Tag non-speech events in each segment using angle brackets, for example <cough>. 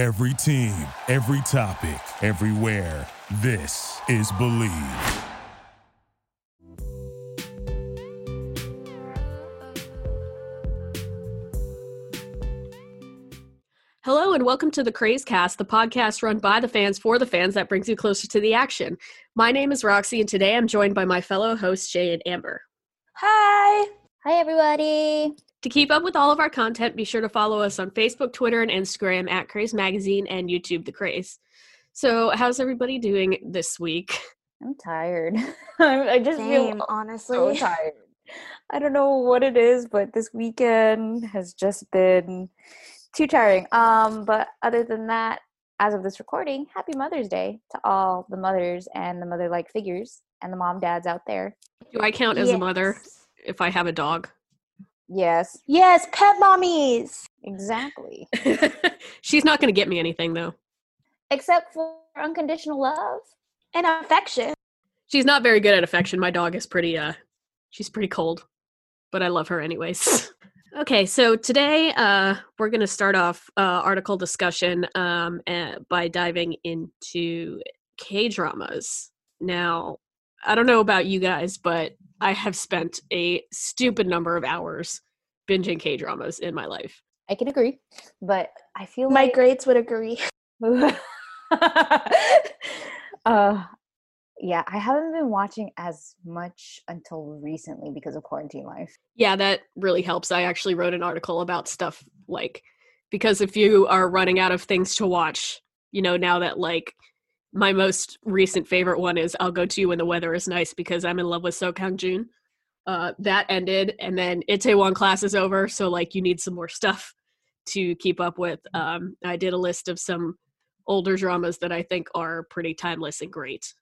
Every team, every topic, everywhere. This is Believe. Hello and welcome to the Craze Cast, the podcast run by the fans for the fans that brings you closer to the action. My name is Roxy, and today I'm joined by my fellow hosts Jay and Amber. Hi. Hi, everybody. To keep up with all of our content, be sure to follow us on Facebook, Twitter, and Instagram at Craze Magazine and YouTube The Craze. So, how's everybody doing this week? I'm tired. <laughs> I just Same, feel honestly. so <laughs> tired. I don't know what it is, but this weekend has just been too tiring. Um, but other than that, as of this recording, happy Mother's Day to all the mothers and the mother-like figures and the mom dads out there. Do I count as a mother if I have a dog? Yes, Yes, pet mommies. exactly. <laughs> She's not going to get me anything, though. Except for unconditional love. And affection. She's not very good at affection. My dog is pretty, uh, she's pretty cold, but I love her anyways. <laughs> okay, so today uh, we're going to start off uh, article discussion um, uh, by diving into K dramas. Now, I don't know about you guys, but I have spent a stupid number of hours binging K dramas in my life. I can agree, but I feel My like grades would agree. <laughs> uh yeah i haven't been watching as much until recently because of quarantine life Yeah, that really helps. I actually wrote an article about stuff like because if you are running out of things to watch, you know, now that like my most recent favorite one is I'll Go To You When the Weather is Nice because I'm in love with Seo Kang Joon. Uh, that ended, and then Itaewon class is over, so like you need some more stuff to keep up with. Um, I did a list of some older dramas that I think are pretty timeless and great.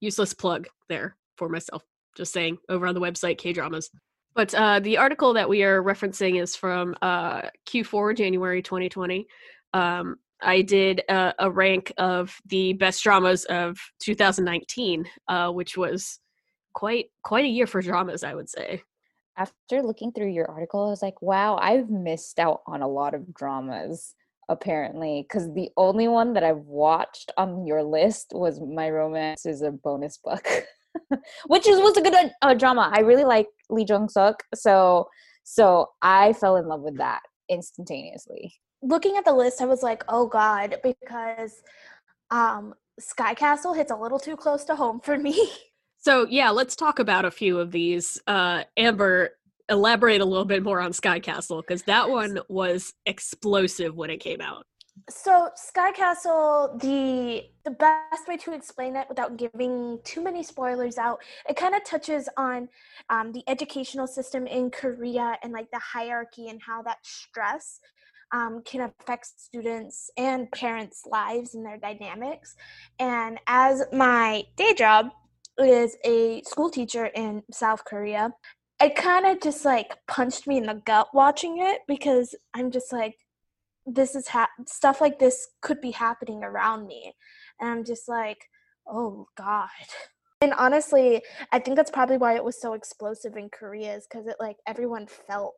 Useless plug there for myself. Just saying, over on the website, K dramas. But uh, the article that we are referencing is from uh, Q4, January 2020. Um, I did a, a rank of the best dramas of 2019, uh, which was quite quite a year for dramas, I would say. after looking through your article i was like wow i've missed out on a lot of dramas apparently. Because the only one that i've watched on your list was my romance is a bonus book <laughs> which is was a good uh, drama. I really like lee jong suk so so i fell in love with that instantaneously Looking at the list, I was like, oh God, because um Sky Castle hits a little too close to home for me. <laughs> So yeah, let's talk about a few of these. Uh, Amber, elaborate a little bit more on Sky Castle because that one was explosive when it came out. So Sky Castle, the the best way to explain it without giving too many spoilers out, it kind of touches on um, the educational system in Korea and like the hierarchy and how that stress um, can affect students and parents' lives and their dynamics. And as my day job is a school teacher in South Korea, it kind of just like punched me in the gut watching it because I'm just like, this is ha- stuff like this could be happening around me. And i'm just like oh god. And honestly i think that's probably why it was so explosive in korea is because it like everyone felt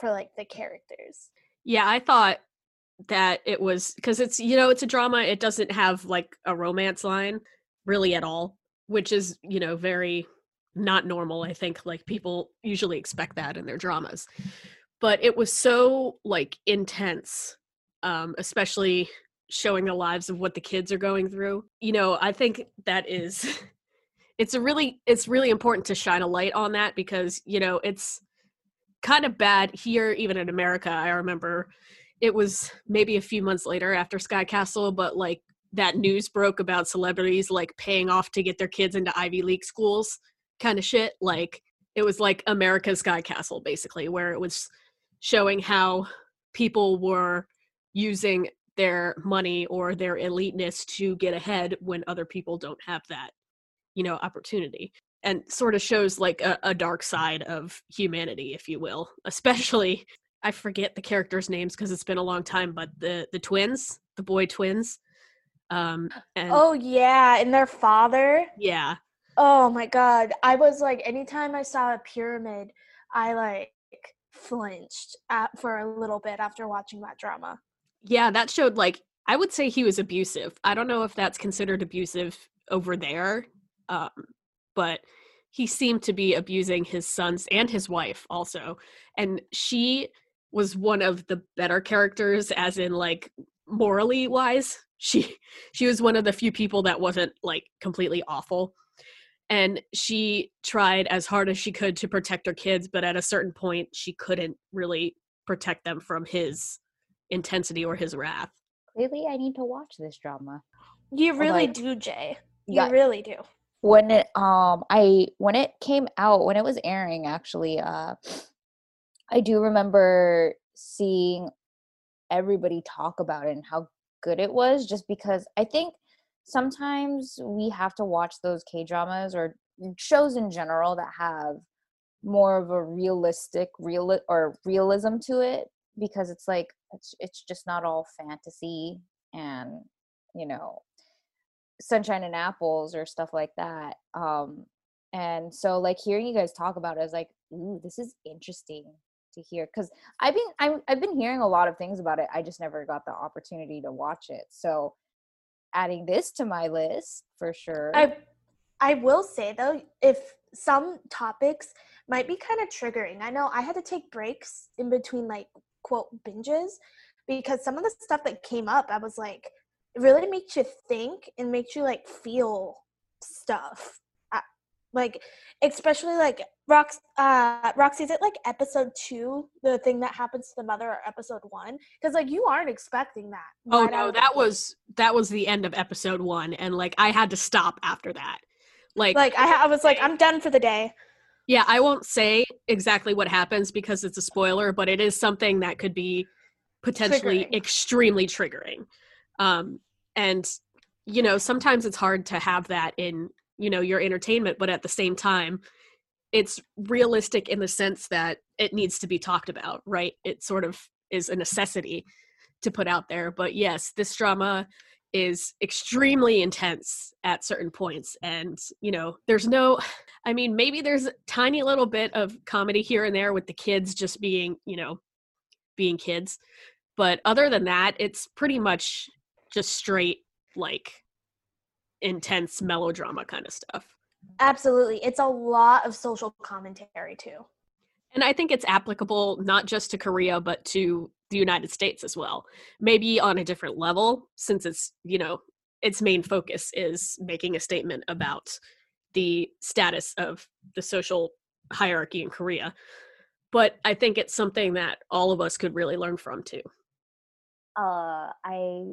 for like the characters Yeah, I thought that it was because it's you know it's a drama. It doesn't have like a romance line really at all, which is you know very not normal. I think like people usually expect that in their dramas, but it was so like intense, um, especially showing the lives of what the kids are going through. You know, I think that is <laughs> it's a really it's really important to shine a light on that because you know it's kind of bad here even in america i remember it was maybe a few months later after sky castle but like that news broke about celebrities like paying off to get their kids into ivy league schools kind of shit. Like it was like america's sky castle basically where it was showing how people were using their money or their eliteness to get ahead when other people don't have that you know opportunity and sort of shows like a, a dark side of humanity if you will <laughs> especially i forget the characters names because it's been a long time but the the twins the boy twins um and oh yeah and their father. Yeah. Oh my god i was like anytime i saw a pyramid i like flinched at, for a little bit after watching that drama. Yeah that showed like I would say he was abusive. I don't know if that's considered abusive over there, um, but he seemed to be abusing his sons and his wife also. And she was one of the better characters, as in like morally wise. <laughs> She she was one of the few people that wasn't like completely awful. And she tried as hard as she could to protect her kids, but at a certain point she couldn't really protect them from his intensity or his wrath. Clearly, I need to watch this drama. You really like- do, Jay. You Yeah. really do. When it um i when it came out when it was airing actually uh i do remember seeing everybody talk about it and how good it was just because i think sometimes we have to watch those k dramas or shows in general that have more of a realistic real or realism to it because it's like it's, it's just not all fantasy and you know sunshine and apples or stuff like that um and so like hearing you guys talk about it is like ooh this is interesting to hear because i've been I'm, i've been hearing a lot of things about it i just never got the opportunity to watch it so adding this to my list for sure I I will say though, if some topics might be kind of triggering. I know I had to take breaks in between like quote binges because some of the stuff that came up, I was like, it really makes you think and makes you like feel stuff. Like especially like Rox uh Roxy, is it like episode two, the thing that happens to the mother or episode one? Because like you aren't expecting that. Oh no, that was that was the end of episode 1 and like I had to stop after that. Like like I, I was like, I'm done for the day. Yeah, I won't say exactly what happens because it's a spoiler, but it is something that could be potentially Triggering. extremely triggering. Um, and you know, sometimes it's hard to have that in you know your entertainment, but at the same time, it's realistic in the sense that it needs to be talked about, right? It sort of is a necessity to put out there. But yes, this drama is extremely intense at certain points and you know there's no I mean, maybe there's a tiny little bit of comedy here and there with the kids just being, you know, being kids. But other than that, it's pretty much just straight, like, intense melodrama kind of stuff. Absolutely. It's a lot of social commentary too. And I think it's applicable not just to Korea, but to the United States as well. Maybe on a different level, since it's, you know, its main focus is making a statement about the status of the social hierarchy in Korea. But I think it's something that all of us could really learn from too. uh i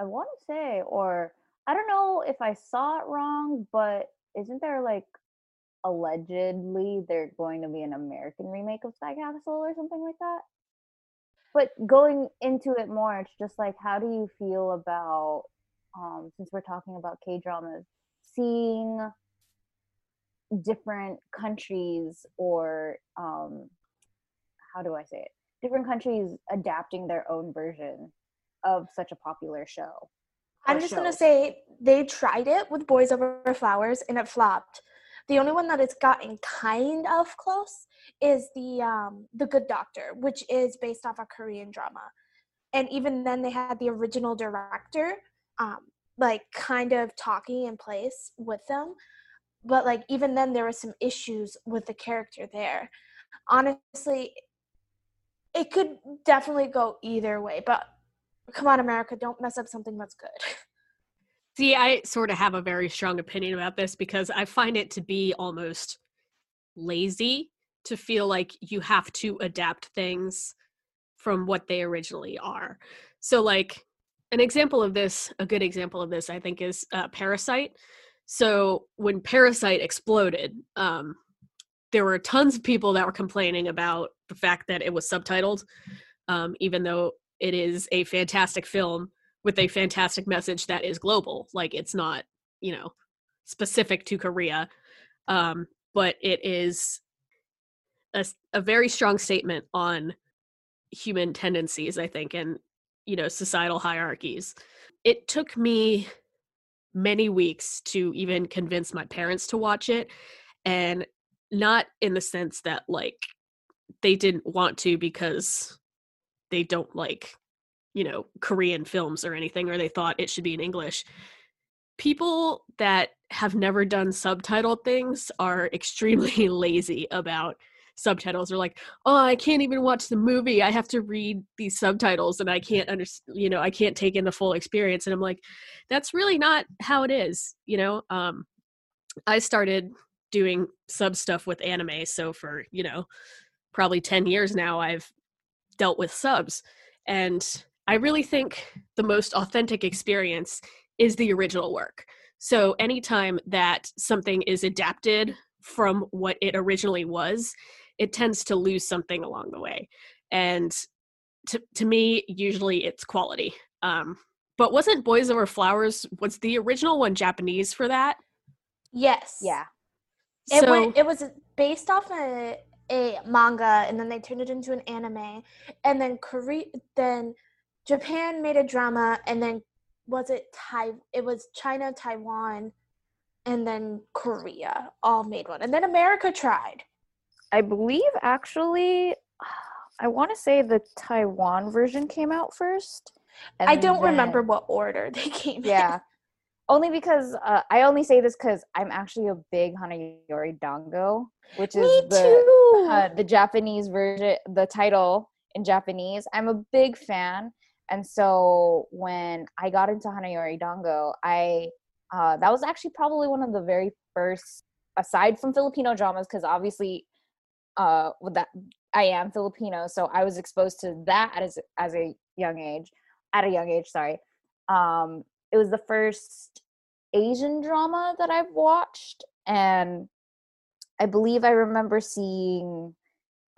i want to say or i don't know if i saw it wrong but isn't there like allegedly there's going to be an american remake of sky castle or something like that? But going into it more it's just like how do you feel about um since we're talking about k dramas seeing different countries or um how do i say it? Different countries adapting their own version of such a popular show. I'm just gonna say they tried it with Boys Over Flowers and it flopped. The only one that it's gotten kind of close is the um, the Good Doctor, which is based off a Korean drama. And even then, they had the original director, um, like kind of talking in place with them. But like even then, there were some issues with the character there. Honestly, it could definitely go either way. But come on, America, don't mess up something that's good. <laughs> See, I sort of have a very strong opinion about this because I find it to be almost lazy to feel like you have to adapt things from what they originally are. So, like, an example of this, a good example of this, I think, is uh, Parasite. So, when Parasite exploded, um, there were tons of people that were complaining about the fact that it was subtitled, um, even though it is a fantastic film with a fantastic message that is global. Like it's not, you know, specific to Korea, um, but it is a, a very strong statement on human tendencies, I think, and you know, societal hierarchies. It took me many weeks to even convince my parents to watch it, and not in the sense that like they didn't want to because they don't like you know, Korean films or anything, or they thought it should be in English. People that have never done subtitled things are extremely <laughs> lazy about subtitles. They're like, oh, I can't even watch the movie. I have to read these subtitles and I can't understand, you know, I can't take in the full experience. And I'm like, that's really not how it is, you know? Um, I started doing sub stuff with anime. So for, you know, probably 10 years now, I've dealt with subs. And I really think the most authentic experience is the original work. So anytime that something is adapted from what it originally was, it tends to lose something along the way. And to to me, usually it's quality. Um, but wasn't Boys Over Flowers was the original one Japanese for that? Yes. Yeah. It so, went. It was based off a a manga, and then they turned it into an anime, and then Korea. Then Japan made a drama, and then was it Tai? It was China, Taiwan, and then Korea all made one, and then America tried. I believe actually, I want to say the Taiwan version came out first. I don't then- remember what order <laughs> they came Yeah. in. Only because uh, I only say this because I'm actually a big Hana Yori Dango, which is the uh, the Japanese version, the title in Japanese. I'm a big fan, and so when I got into Hana Yori Dango, I uh, that was actually probably one of the very first, aside from Filipino dramas, because obviously, uh, that I am Filipino, so I was exposed to that as as a young age, at a young age. Sorry, um, it was the first Asian drama that I've watched, and I believe I remember seeing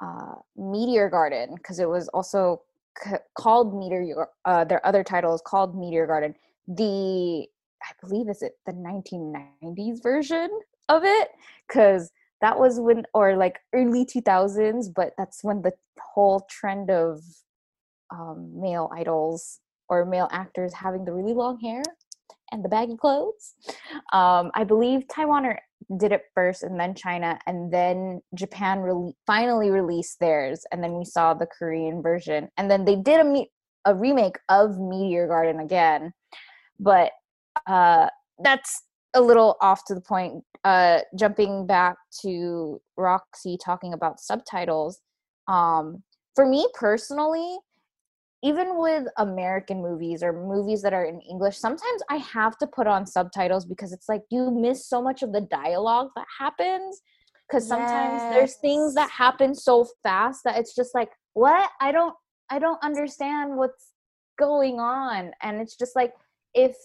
uh, Meteor Garden because it was also c- called Meteor. Uh, their other title is called Meteor Garden. The I believe is it the 1990s version of it because that was when or like early 2000s, but that's when the whole trend of um, male idols or male actors having the really long hair and the baggy clothes. Um, I believe Taiwan did it first and then China and then Japan rele- finally released theirs and then we saw the Korean version and then they did a me- a remake of Meteor Garden again but uh that's a little off to the point uh jumping back to Roxy talking about subtitles um for me personally even with American movies or movies that are in English, sometimes I have to put on subtitles because it's like you miss so much of the dialogue that happens. Because sometimes there's things that happen so fast that it's just like, what? I don't, I don't understand what's going on, and it's just like if,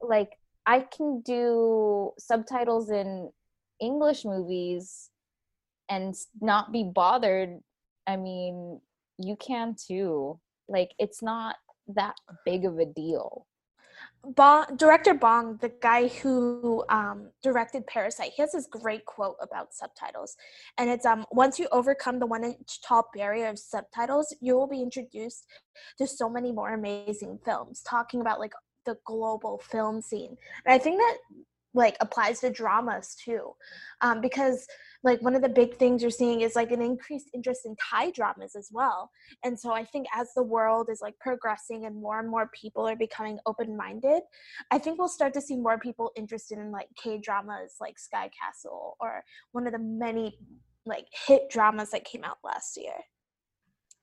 like, I can do subtitles in English movies and not be bothered. I mean, you can too like it's not that big of a deal Bong, director Bong, the guy who um, directed Parasite, he has this great quote about subtitles, and it's um once you overcome the one inch tall barrier of subtitles, you will be introduced to so many more amazing films. Talking about like the global film scene, and I think that like applies to dramas too, um, because like one of the big things you're seeing is like an increased interest in Thai dramas as well. And so I think as the world is like progressing and more and more people are becoming open minded, I think we'll start to see more people interested in like K dramas like Sky Castle or one of the many like hit dramas that came out last year.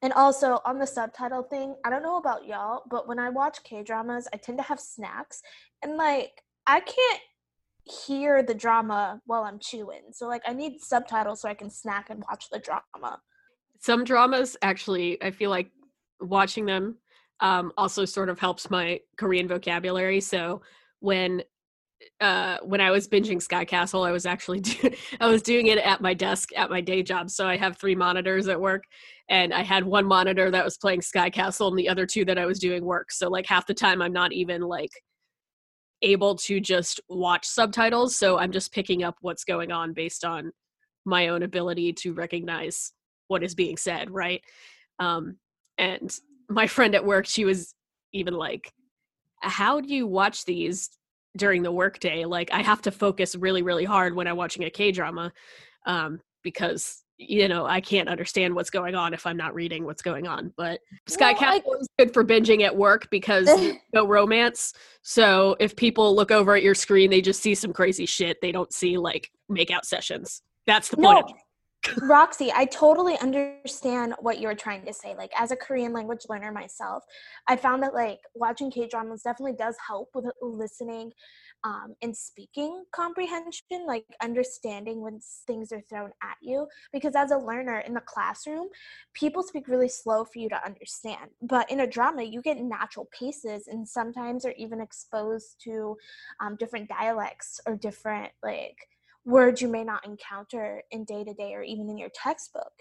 And also on the subtitle thing, I don't know about y'all, but when I watch K dramas, I tend to have snacks and like I can't hear the drama while I'm chewing. So like I need subtitles so I can snack and watch the drama. some dramas actually i feel like watching them um, also sort of helps my korean vocabulary so when uh, when i was binging sky castle i was actually <laughs> do- i was doing it at my desk at my day job so i have three monitors at work and i had one monitor that was playing sky castle and the other two that i was doing work so like half the time i'm not even like able to just watch subtitles so i'm just picking up what's going on based on my own ability to recognize what is being said right? Um and my <laughs> friend at work she was even like how do you watch these during the workday? Like i have to focus really really hard when i'm watching a k drama um because you know, I can't understand what's going on if I'm not reading what's going on. But Sky Well, I- Castle is good for binging at work because <laughs> no romance. So if people look over at your screen, they just see some crazy shit. They don't see like makeout sessions. That's the point. No, Roxy, I totally understand what you're trying to say. Like, as a Korean language learner myself, I found that like watching K dramas definitely does help with listening um, and speaking comprehension, like understanding when things are thrown at you. Because as a learner in the classroom, people speak really slow for you to understand. But in a drama, you get natural paces and sometimes are even exposed to um, different dialects or different, like, words you may not encounter in day to day or even in your textbook.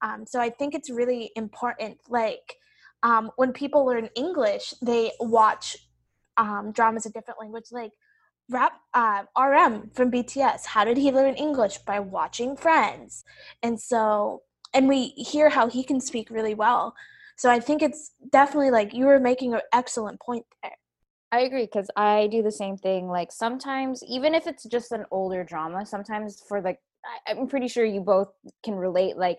Um, so I think it's really important. Like um, when people learn English, they watch um, dramas in different language. Like rap uh, RM from BTS. How did he learn English? By watching Friends. And so, and we hear how he can speak really well. So I think it's definitely like you were making an excellent point there. I agree because I do the same thing. Like sometimes, even if it's just an older drama, sometimes for like, I, I'm pretty sure you both can relate. Like,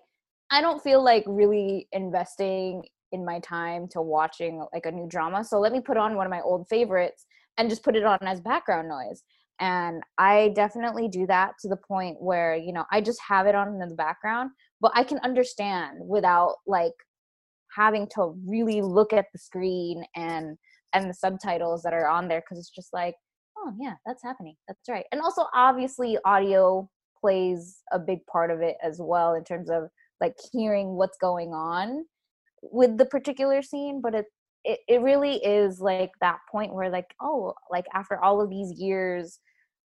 I don't feel like really investing in my time to watching like a new drama. So let me put on one of my old favorites and just put it on as background noise. And I definitely do that to the point where, you know, I just have it on in the background, but I can understand without like having to really look at the screen and and the subtitles that are on there because it's just like oh yeah that's happening that's right and also obviously audio plays a big part of it as well in terms of like hearing what's going on with the particular scene but it it, it really is like that point where like oh like after all of these years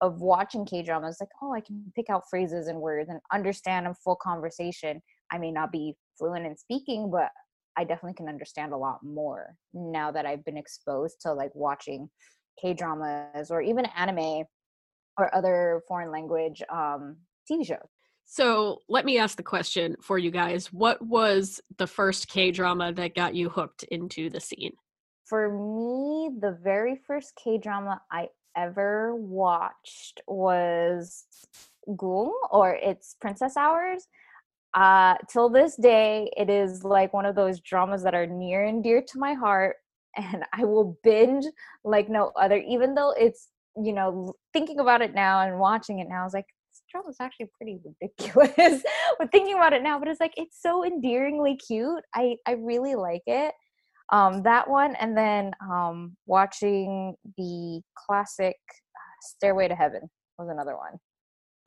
of watching k dramas like oh i can pick out phrases and words and understand a full conversation i may not be fluent in speaking but I definitely can understand a lot more now that I've been exposed to like watching K dramas or even anime or other foreign language um, TV shows. So let me ask the question for you guys. What was the first K drama that got you hooked into the scene? For me, the very first K drama I ever watched was Gung or it's Princess Hours. Uh, till this day, it is like one of those dramas that are near and dear to my heart, <laughs> and I will binge like no other. Even though it's you know thinking about it now and watching it now, I was like drama is actually pretty ridiculous. <laughs> but thinking about it now, but it's like it's so endearingly cute. I I really like it. Um, that one, and then um, watching the classic uh, Stairway to Heaven was another one.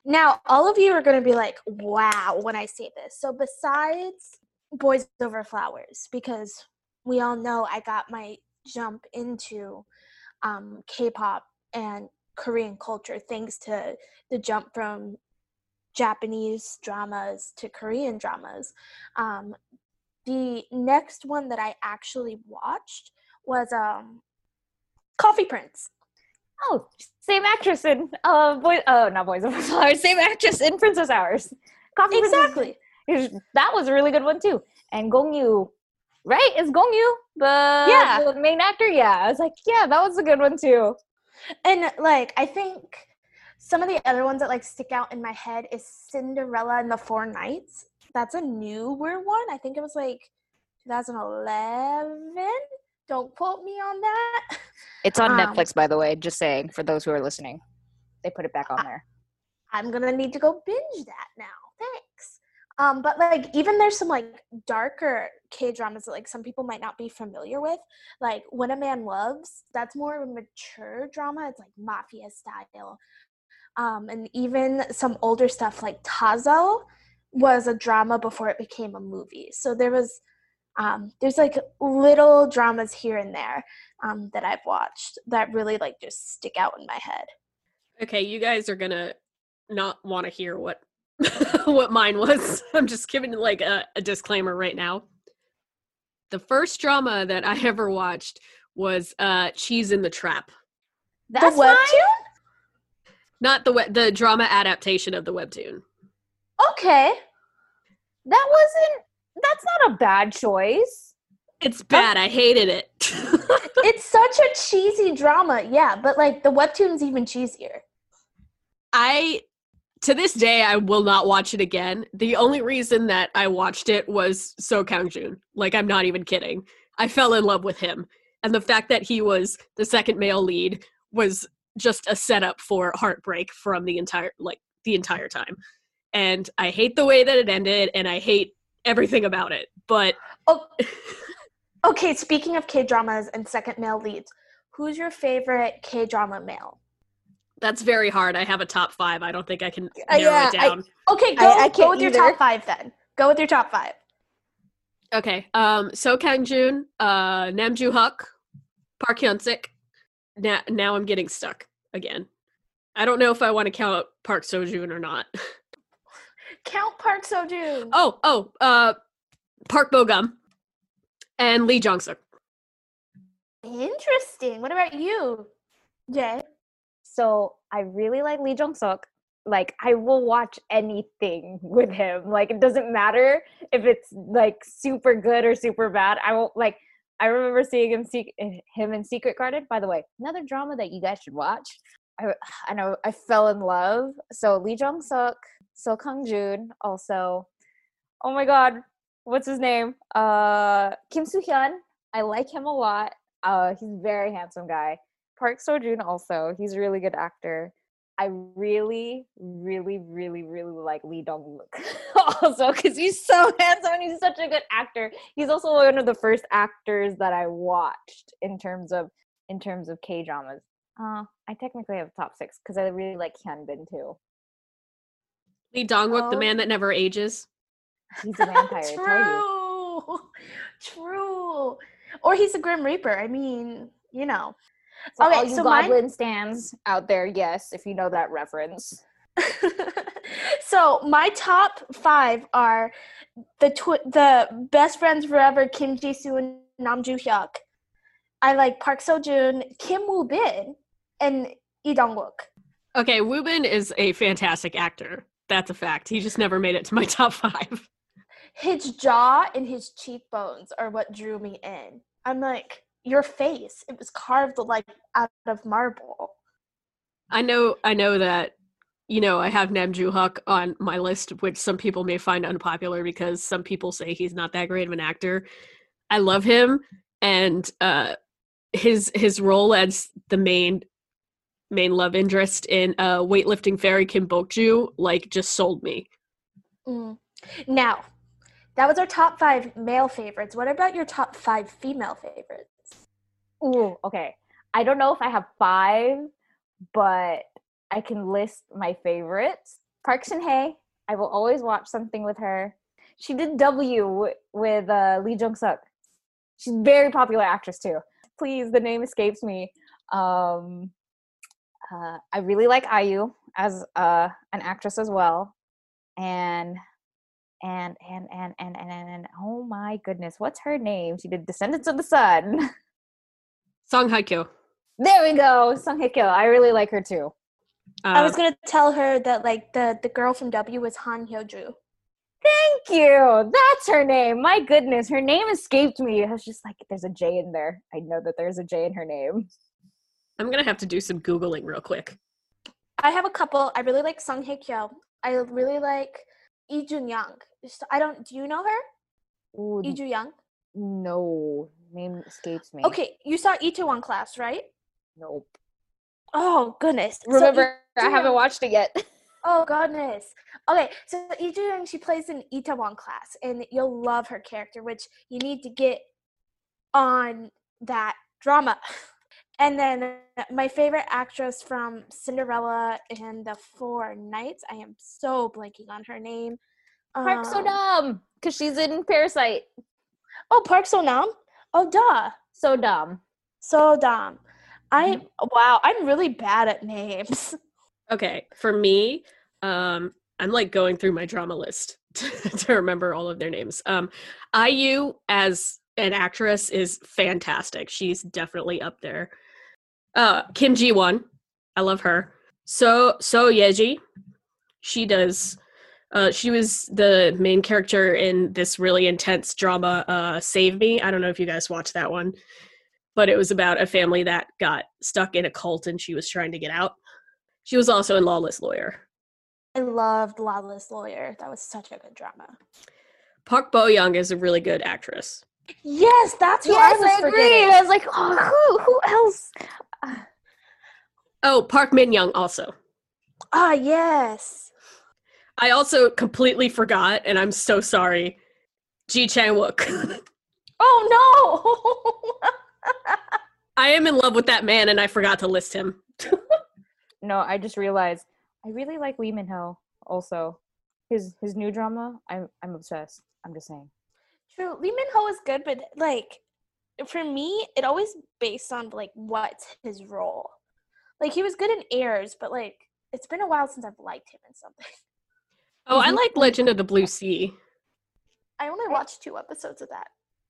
Now, all of you are going to be like, wow, when I say this. So, besides Boys Over Flowers, because we all know I got my jump into um, K pop and Korean culture thanks to the jump from Japanese dramas to Korean dramas. Um, the next one that I actually watched was um, Coffee Prince. Oh, same actress in uh boy oh not Boys Over Flowers, same actress in Princess Hours. Coffee Exactly. that was a really good one too. And Gong Yu, right? Is Gong Yu the, Yeah. the main actor? Yeah, I was like, yeah, that was a good one too. And like I think some of the other ones that like stick out in my head is Cinderella and the Four Knights. That's a newer one. I think it was like 2011. Don't quote me on that. It's on Um, Netflix, by the way. Just saying for those who are listening, they put it back on there. I'm gonna need to go binge that now. Thanks. Um, but like even there's some like darker K dramas that like some people might not be familiar with. Like When a Man Loves, that's more of a mature drama. It's like mafia style. Um, and even some older stuff like Tazza was a drama before it became a movie. So there was um, there's like little dramas here and there um, that I've watched that really like just stick out in my head. Okay, you guys are gonna not want to hear what <laughs> what mine was. <laughs> I'm just giving like a, a disclaimer right now. The first drama that I <laughs> ever watched was uh Cheese in the Trap. That's the webtoon? Not the we- the drama adaptation of the webtoon. Okay. That wasn't. That's not a bad choice. It's bad. I hated it. it's such a cheesy drama, yeah, but like the webtoon's even cheesier. I to this day, I will not watch it again. The only reason that I watched it was Seo Kang Joon. Like, I'm not even kidding. I fell in love with him. And the fact that he was the second male lead was just a setup for heartbreak from the entire like the entire time. And I hate the way that it ended and I hate everything about it. But Oh, okay. Speaking of K dramas and second male leads, who's your favorite K drama male? That's very hard. I have a top five. I don't think I can Uh, narrow yeah, it I- down. Okay, go, I go can't with your either. top five then. Go with your top five. Okay. Um Seo Kang Joon, uh Nam Joo Hyuk, Park Hyung Sik. Now now I'm getting stuck again. I don't know if I want to count Park Seo Joon or not. <laughs> Count Park Seo Joon. Oh, oh, uh Park Bo Gum and Lee Jong Suk. Interesting. What about you, Jay? So I really like Lee Jong Suk. Like I will watch anything <laughs> with him. Like it doesn't matter if it's like super good or super bad. I won't like. I remember seeing him see him in Secret Garden. By the way, another drama that you guys should watch. I <sighs> I know I fell in love. So Lee Jong Suk, Seo Kang Joon, also. Oh my God, what's his name? Uh, Kim Soo Hyun. I like him a lot. Uh, he's a very handsome guy. Park Seo Joon also. He's a really good actor. I really, really, really, really like Lee Dong Wook <laughs> also because he's so handsome and he's such a good actor. He's also one of the first actors that I watched in terms of in terms of K dramas. Uh, I technically have top six because I really like Hyun Bin too. Lee Dong Wook, the Oh. man that never ages. He's a vampire. I tell you. <laughs> True. True. Or he's a Grim Reaper. I mean, you know. So Okay, all you so mine- Goblin stands out there, yes, if you know that reference. <laughs> so my top five are the tw- the best friends forever Kim Ji Soo and Nam Joo Hyuk. I like Park Seo Joon, Kim Woo Bin, and Lee Dong Wook. Okay, Woobin is a fantastic actor. That's a fact. He just never made it to my <laughs> top five. His jaw and his cheekbones are what drew me in. I'm like, your face, it was carved like out of marble. I know I know that you know, I have Nam Joo on my list, which some people may find unpopular because some people say he's not that great of an actor. I love him and uh his his role as the main main love interest in uh weightlifting fairy Kim Bokju like just sold me. Mm. Now, that was our top five male favorites. What about your top five female favorites? Ooh, okay. I don't know if I have five, but I can list my favorites. Park Shin Hye. I will always watch something with her. She did W with uh, Lee Jong Suk. She's a very popular actress too. Please, the name escapes me. Um, uh, I really like IU as uh, an actress as well, and and and and and and, and oh my goodness, what's her name? She did Descendants of the Sun. <laughs> Song Hye Kyo. There we go, Song Hye Kyo. I really like her too. Uh, I was gonna tell her that like the the girl from W was Han Hyo Ju. Thank you. That's her name. My goodness, her name escaped me. I was just like, there's a J in there. I know that there's a J in her name. I'm gonna have to do some googling real quick. I have a couple. I really like Song Hye Kyo. I really like Lee Ju Young. I don't. Do you know her? Ooh, Lee Ju Young. No, name escapes me. Okay, you saw Itaewon Class, right? Nope. Oh goodness. So Remember, I haven't watched it yet. <laughs> Oh goodness. Okay, so Lee Jun she plays in Itaewon Class, and you'll love her character, which you need to get on that drama. <laughs> And then uh, my favorite actress from Cinderella and the Four Knights, I am so blanking on her name. Park So Um, dumb because she's in Parasite. Oh, Park So Dam. Oh, duh. So dumb. So dumb. I wow. I'm really bad at names. <laughs> Okay, for me, um, I'm like going through my drama list <laughs> to, to remember all of their names. Um, IU as an actress is fantastic. She's definitely up there. Uh, Kim Ji Won, I love her. So Seo Yeji, she does. Uh, she was the main character in this really intense drama, uh, Save Me. I don't know if you guys watched that one, but it was about a family that got stuck in a cult and she was trying to get out. She was also in Lawless Lawyer. I loved Lawless Lawyer. That was such a good drama. Park Bo Young is a really good actress. Yes, that's what yes, I was I agree. forgetting. I was like, oh, who, who else? Oh, Park Min Young also. Ah, yes. I also completely forgot, and I'm so sorry. Ji Chang Wook. <laughs> Oh no! I am in love with that man, and I forgot to list him. <laughs> No, I just realized I really like Lee Min Ho. Also, his his new drama, I'm I'm obsessed. I'm just saying. True, Lee Min Ho is good, but like for me, it always based on like what's his role. Like he was good in Heirs, but like it's been a while since I've liked him in something. <laughs> Oh, I like Legend of the Blue Sea. I only watched two episodes of that.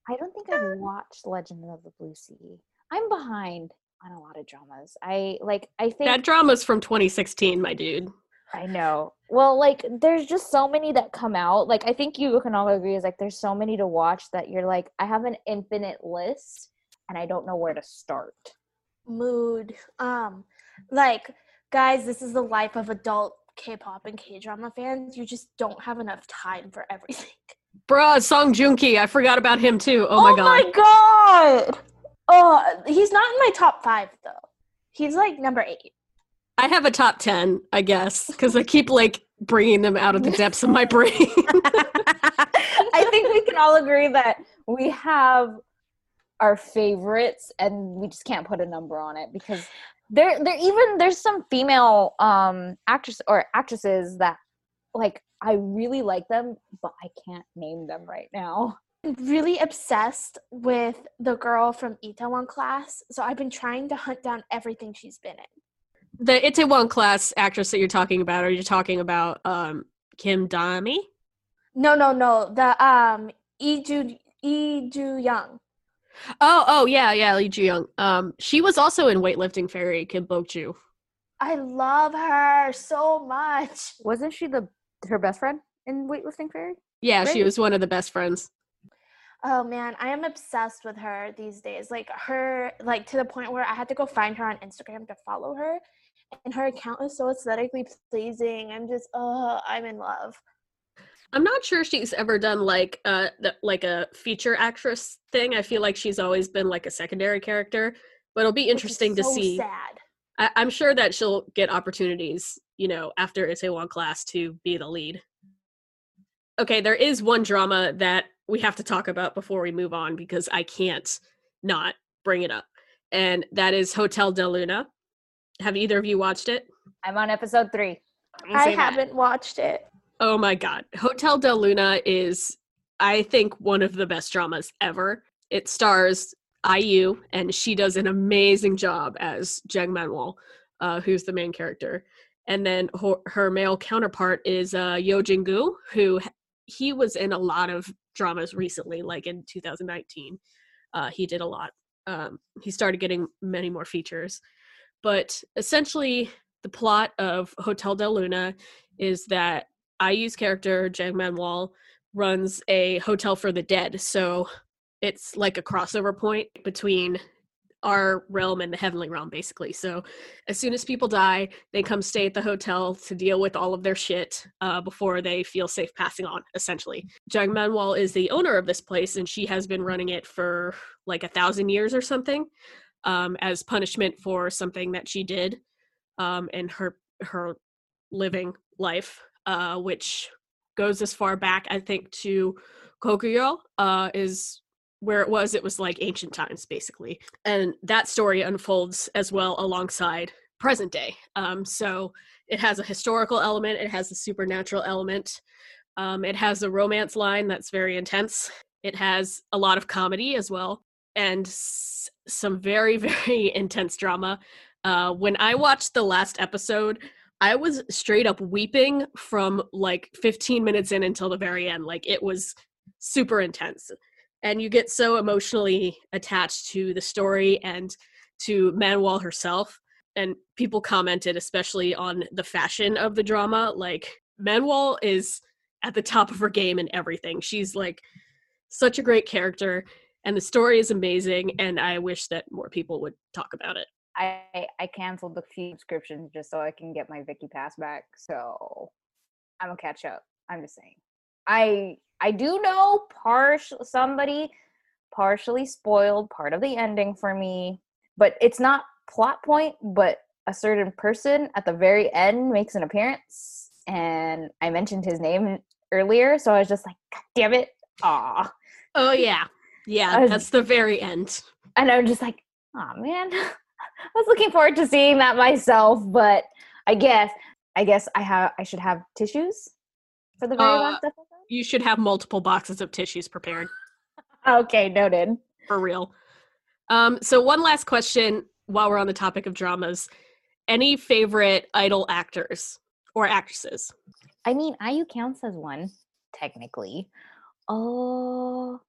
I don't think I've watched Legend of the Blue Sea. I'm behind on a lot of dramas. I like. I think That drama's from 2016, my dude. I know. Well, like there's just so many that come out. Like I think you can all agree is like there's so many to watch that you're like I have an infinite list and I don't know where to start. Mood. Um, like guys, this is the life of adult K-pop and K-drama fans. You just don't have enough time for everything. <laughs> Bruh, Song Joong Ki. I forgot about him too. Oh my god. Oh my god! Oh, he's not in my top five though. He's like number eight. I have a top 10, I guess, because I keep like bringing them out of the depths of my brain. <laughs> I think we can all agree that we have our favorites and we just can't put a number on it because there there even there's some female um actress or actresses that like I really like them but I can't name them right now. I'm really obsessed with the girl from Itaewon class, so I've been trying to hunt down everything she's been in. the Itaewon class actress that you're talking about, are you talking about um, Kim Dami? No, no, no. The um Lee Ju Young. Oh, oh yeah, yeah, Lee Ju Young. Um, she was also in Weightlifting Fairy, Kim Bok Ju. I love her so much. Wasn't she the her best friend in Weightlifting Fairy? Yeah, she was one of the best friends. Oh man, I am obsessed with her these days. Like her, like to the point where I had to go find her on Instagram to follow her, and her account is so aesthetically pleasing. I'm just, oh, I'm in love. I'm not sure she's ever done like uh the, like a feature actress thing. I feel like she's always been like a secondary character, but it'll be which is interesting to so see. Sad. I, I'm sure that she'll get opportunities, you know, after Itaewon class to be the lead. Okay, there is one drama that we have to talk about before we move on because I can't not bring it up, and that is Hotel Del Luna. Have either of you watched it? I'm on episode 3. I haven't watched it. Oh my god. Hotel Del Luna is I think one of the best dramas ever. It stars IU and she does an amazing job as Jang Man Wol, uh, who's the main character. And then her, her male counterpart is uh, Yeo Jin-goo, who he was in a lot of dramas recently, like in 2019. Uh, he did a lot. Um, he started getting many more features. But essentially, the plot of Hotel Del Luna is that IU's character, Jang Man Wol, runs a hotel for the dead. So it's like a crossover point between our realm and the heavenly realm, basically. So as soon as people die, they come stay at the hotel to deal with all of their shit uh, before they feel safe passing on, essentially. Jang Man Wol is the owner of this place, and she has been running it for like a thousand years or something um, as punishment for something that she did um, in her her living life, uh, which goes as far back, I think, to Goguryeo, uh, is where it was. It was like ancient times, basically. And that story unfolds as well alongside present day. Um, so it has a historical element, it has a supernatural element, um, it has a romance line that's very intense, it has a lot of comedy as well, and s- some very, <laughs> very intense drama. Uh, when I watched the last episode, I was straight up weeping from like 15 minutes in until the very end. Like it was super intense. And you get so emotionally attached to the story and to Man Wol herself. And people commented, especially on the fashion of the drama, like Man Wol is at the top of her game and everything. She's like such a great character, and the story is amazing. And I wish that more people would talk about it. I I canceled the few subscriptions just so I can get my Viki Pass back. So I'm gonna catch up. I'm just saying. I I do know partial somebody partially spoiled part of the ending for me, but it's not plot point, but a certain person at the very end makes an appearance and I mentioned his name earlier, so I was just like, God damn it. Aw. Oh yeah. <laughs> Yeah, was- that's the very end. And I'm just like, oh man. <laughs> I was looking forward to seeing that myself, but I guess I guess I have I should have tissues for the very Uh, last episode. You should have multiple boxes of tissues prepared. <laughs> Okay, noted. for real. Um, so one last question while we're on the topic of dramas. Any favorite idol actors or actresses? I mean, IU counts as one, technically. Oh,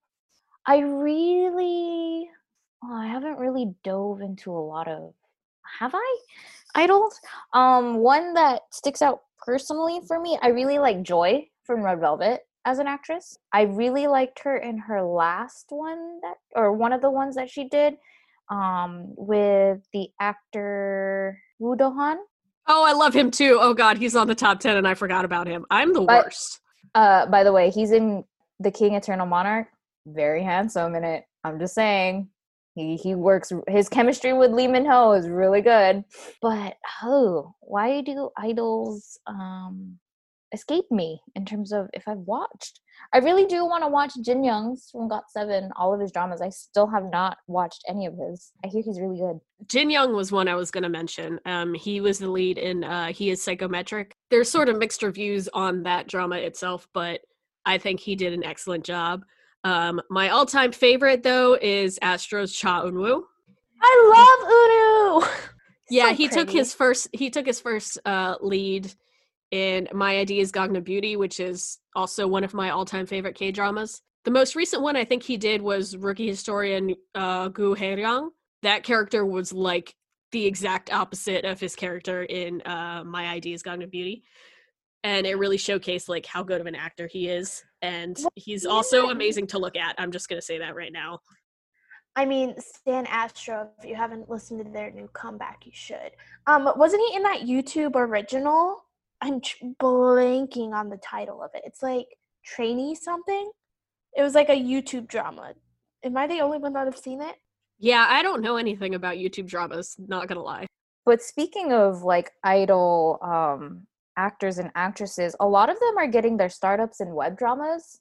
I really, oh, I haven't really dove into a lot of, have I? Idols? Um, one that sticks out personally for me, I really like Joy from Red Velvet as an actress. I really liked her in her last one that, or one of the ones that she did, um, with the actor Woo Do-hwan. Oh, I love him too. Oh god, he's on the top 10 and I forgot about him. I'm the But- worst. Uh, by the way, he's in The King Eternal Monarch. Very handsome in it. I'm just saying. He he works his chemistry with Lee Min Ho is really good. But oh, why do idols um escape me in terms of if I've watched? I really do want to watch Jin Young's from Got Seven, all of his dramas. I still have not watched any of his. I hear he's really good. Jin Young was one I was going to mention. Um, he was the lead in uh, He is Psychometric. There's sort of mixed reviews on that drama itself, but I think he did an excellent job. Um, my all-time favorite though is Astro's Cha Eun-woo. I love Eun-woo. <laughs> Yeah, So he took his first he took his first uh, lead in My ID is Gangnam Beauty, which is also one of my all-time favorite K-dramas. The most recent one I think he did was Rookie Historian uh, Goo Hae-ryung. That character was like the exact opposite of his character in uh, My ID is Gangnam Beauty. And it really showcased like how good of an actor he is. And he's also amazing to look at. I'm just gonna say that right now. I mean, Stan Astro. If you haven't listened to their new comeback, you should. Um, wasn't he in that YouTube original? I'm tr- blanking on the title of it. It's like trainee something. It was like a YouTube drama. Am I the only one that have seen it? Yeah, I don't know anything about YouTube dramas, not gonna lie. But speaking of like idol um actors and actresses, a lot of them are getting their startups in web dramas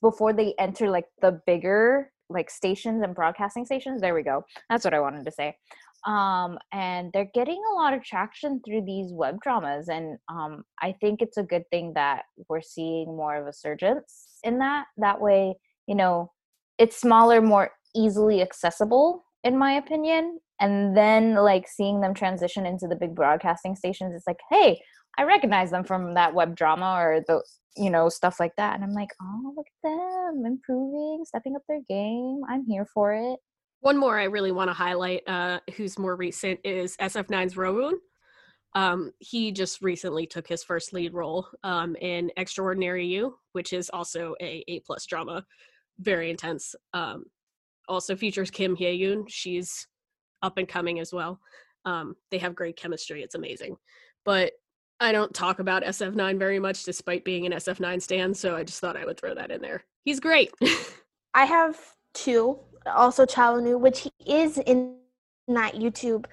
before they enter like the bigger like stations and broadcasting stations. There we go. That's what I wanted to say. Um and they're getting a lot of traction through these web dramas and um I think it's a good thing that we're seeing more of a surgence in that. That way, you know, it's smaller, more easily accessible in my opinion and then like seeing them transition into the big broadcasting stations it's like hey i recognize them from that web drama or the you know stuff like that and i'm like oh look at them improving stepping up their game i'm here for it One more I really want to highlight, uh, who's more recent, is SF9's Rowoon. Um, he just recently took his first lead role um, in Extraordinary You, which is also a A plus drama, very intense. Um, also features Kim Hye Yoon. She's up and coming as well. Um, they have great chemistry. It's amazing. But I don't talk about SF9 very much, despite being an SF9 stan. So I just thought I would throw that in there. He's great. <laughs> I have two. Also, Cha Eun-woo, which he is in that YouTube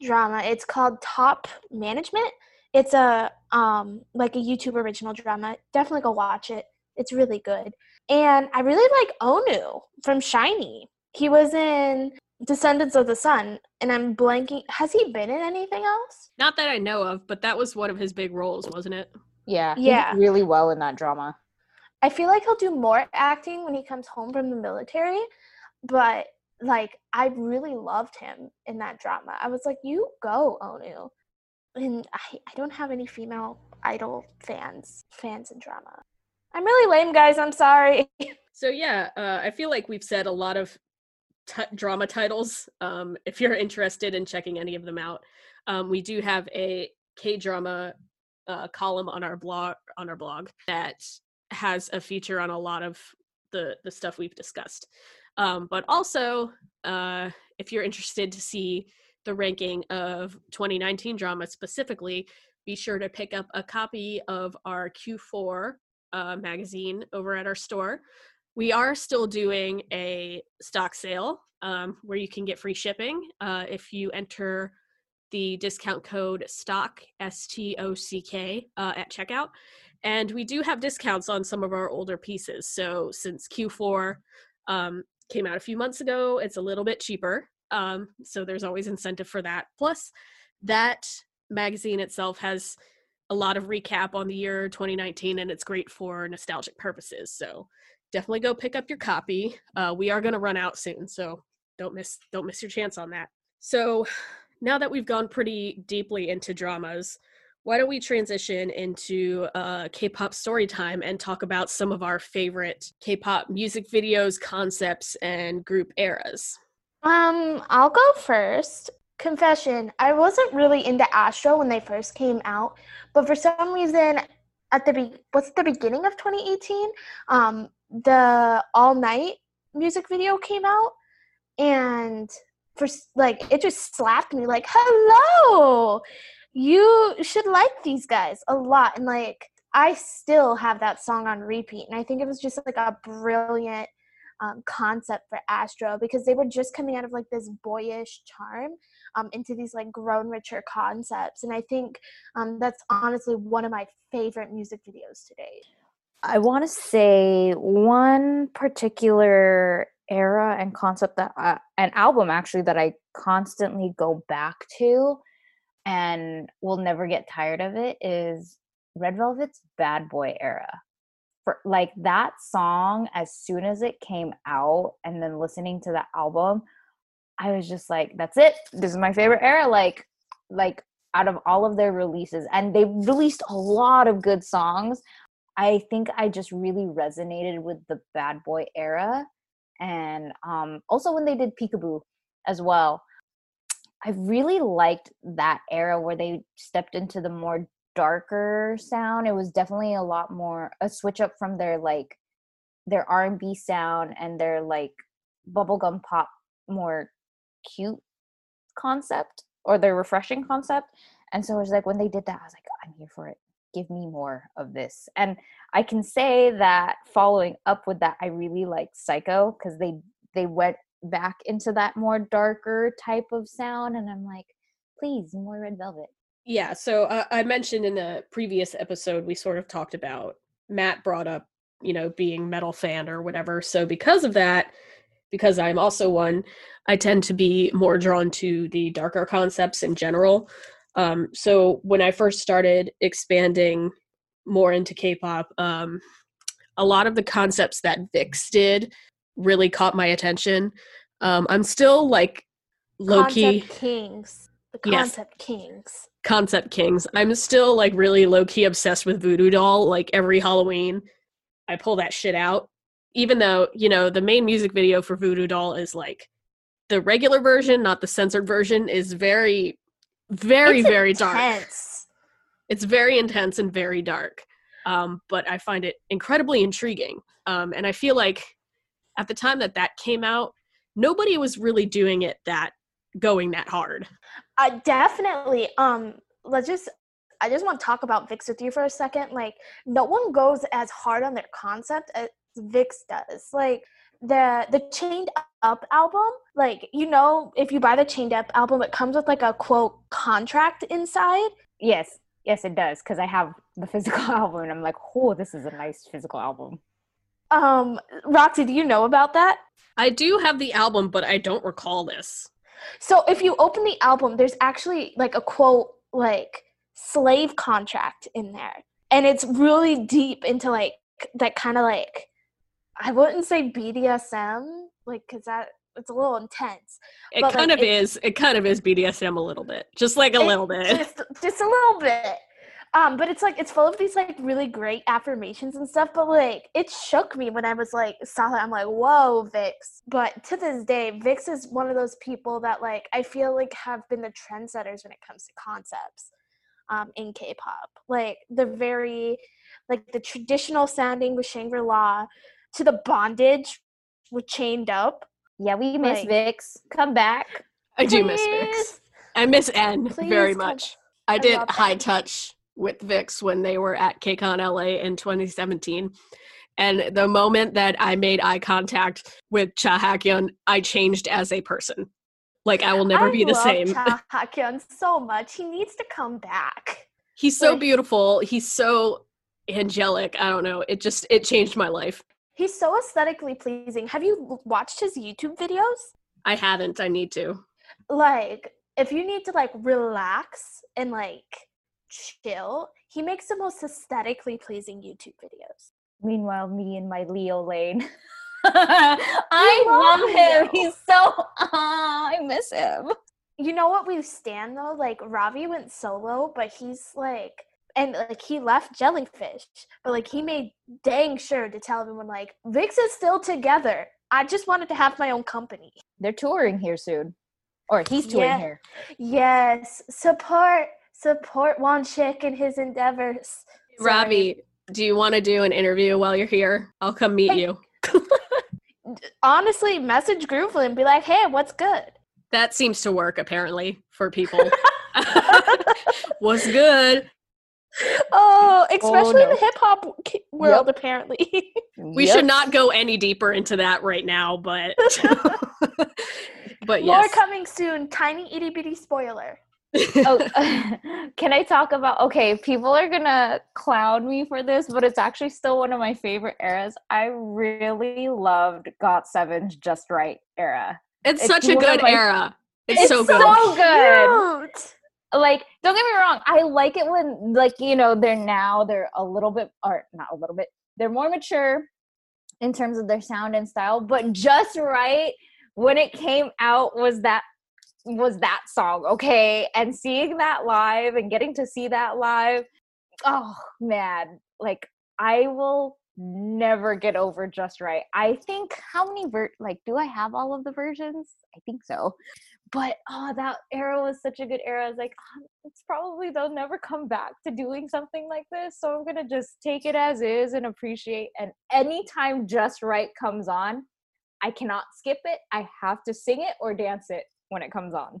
drama. It's called Top Management. It's a um like a YouTube original drama. Definitely go watch it. It's really good. And I really like Onew from SHINee. He was in Descendants of the Sun, and I'm blanking. Has he been in anything else? Not that I know of, but that was one of his big roles, wasn't it? yeah he did Yeah. really well in that drama I feel like he'll do more acting when he comes home from the military, but like I really loved him in that drama. I was like, "You go, Onew." And I, I don't have any female idol fans fans in drama. I'm really lame, guys. I'm sorry. <laughs> So yeah, uh, I feel like we've said a lot of t- drama titles. Um, if you're interested in checking any of them out, um, we do have a K drama uh, column on our blog on our blog that has a feature on a lot of the the stuff we've discussed. Um, but also, uh, if you're interested to see the ranking of 2019 drama specifically, be sure to pick up a copy of our Q4 uh, magazine over at our store. We are still doing a stock sale um, where you can get free shipping uh, if you enter the discount code stock s-t-o-c-k uh, at checkout. And we do have discounts on some of our older pieces. So since q4 um, came out a few months ago it's a little bit cheaper um, so there's always incentive for that. Plus that magazine itself has a lot of recap on the year 2019 and it's great for nostalgic purposes. So definitely go pick up your copy. Uh, we are going to run out soon so don't miss don't miss your chance on that. So now that we've gone pretty deeply into dramas why don't we transition into uh, k-pop story time and talk about some of our favorite k-pop music videos concepts and group eras? Um, I'll go first. Confession, I wasn't really into Astro when they first came out, but for some reason at the be- it the beginning of 2018, um, the All Night music video came out and for like it just slapped me like, "Hello. You should like these guys a lot." And like I still have that song on repeat and I think it was just like a brilliant um, concept for Astro because they were just coming out of like this boyish charm um, into these like grown richer concepts, and I think um, that's honestly one of my favorite music videos to date. I want to say one particular era and concept that I, an album actually that I constantly go back to and will never get tired of it is Red Velvet's Bad Boy era. For like that song as soon as it came out and then listening to that album I was just like that's it this is my favorite era like like out of all of their releases and they released a lot of good songs I think I just really resonated with the bad boy era and um, also when they did Peekaboo as well. I really liked that era where they stepped into the more darker sound. It was definitely a lot more a switch up from their like their R&B sound and their like bubblegum pop more cute concept or their refreshing concept. And so it was like when they did that I was like I'm here for it give me more of this and i can say that following up with that i really like psycho because they they went back into that more darker type of sound and i'm like please more red velvet Yeah, so uh, I mentioned in the previous episode we sort of talked about Matt brought up, you know, being metal fan or whatever. So because of that, because I'm also one, I tend to be more drawn to the darker concepts in general. Um, so when I first started expanding more into K-pop, um, a lot of the concepts that VIXX did really caught my attention. Um, I'm still like low key Kings, the Yes. Concept Kings. concept kings. I'm still like really low key obsessed with Voodoo Doll. Like every Halloween, I pull that shit out. Even though, you know, the main music video for Voodoo Doll is like the regular version, not the censored version, is very, very, It's very dark. It's very intense and very dark. Um, but I find it incredibly intriguing. Um, and I feel like at the time that that came out, nobody was really doing it that going that hard. Uh, definitely. Um, let's just. I just want to talk about VIXX with you for a second. Like, no one goes as hard on their concept as VIXX does. Like the the Chained Up album. Like, you know, if you buy the Chained Up album, it comes with like a quote contract inside. yes yes it does because i have the physical <laughs> album and i'm like oh this is a nice physical album Um, Roxy, do you know about that? I do have the album, but I don't recall this. So if you open the album, there's actually like a quote like slave contract in there. And it's really deep into like that kind of like I wouldn't say BDSM, like cuz that it's a little intense. It kind like, of it- is. It kind of is BDSM a little bit, just like a It- little bit. Just just a little bit. Um, but it's like it's full of these like really great affirmations and stuff. But like it shook me when I was like saw that. I'm like, whoa, VIXX. But to this day, VIXX is one of those people that like I feel like have been the trendsetters when it comes to concepts um, in K-pop. Like the very like the traditional sounding with Shangri-La to the bondage with Chained Up. yeah we miss Like- VIXX come back I do miss VIXX. I miss N very Please come- much. I I did love high N. touch with VIXX when they were at KCON LA in 2017. And the moment that I made eye contact with Cha Hakyeon, I changed as a person. Like I will <laughs> never I be the love same. Cha Hak-yeon so much. He needs to come back. He's so Like- beautiful. He's so angelic. I don't know. It just it changed my life. He's so aesthetically pleasing. Have you watched his YouTube videos? I haven't. I need to. Like, if you need to like relax and like chill, he makes the most aesthetically pleasing YouTube videos. Meanwhile, me in my Leo lane. <laughs> I love love him. Leo. He's so. ah, <laughs> I miss him. You know what we stand though? Like Ravi went solo, but he's like and like he left Jellyfish, but like he made dang sure to tell everyone like VIXX is still together. I just wanted to have my own company. They're touring here soon, or he's touring Yeah. here. Yes, support support Wan Chick and his endeavors. Sorry. Ravi, do you want to do an interview while you're here? I'll come meet Hey. you. <laughs> honestly, message Groovely and be like, "Hey, what's good?" That seems to work apparently for people. <laughs> <laughs> What's good? Oh, oh, especially in no. the hip hop ki- world, apparently. We Yep. should not go any deeper into that right now, but but More yes. coming soon. Tiny itty bitty spoiler. Oh, <laughs> can I talk about? Okay, people are gonna clown me for this, but it's actually still one of my favorite eras. I really loved Got Seven's Just Right era. it's, it's such a good my- era. It's, It's so good. so good. Cute. Like, don't get me wrong, I like it when, like, you know, they're now they're a little bit, or not a little bit, they're more mature in terms of their sound and style. But Just Right when it came out was that was that song okay? And seeing that live and getting to see that live oh man like i will never get over just right. I think how many ver- like do i have all of the versions? I think so. But oh that era was such a good era. I was like "Oh, it's probably they'll never come back to doing something like this so i'm gonna just take it as is and appreciate and anytime just right comes on i cannot skip it. I have to sing it or dance it when it comes on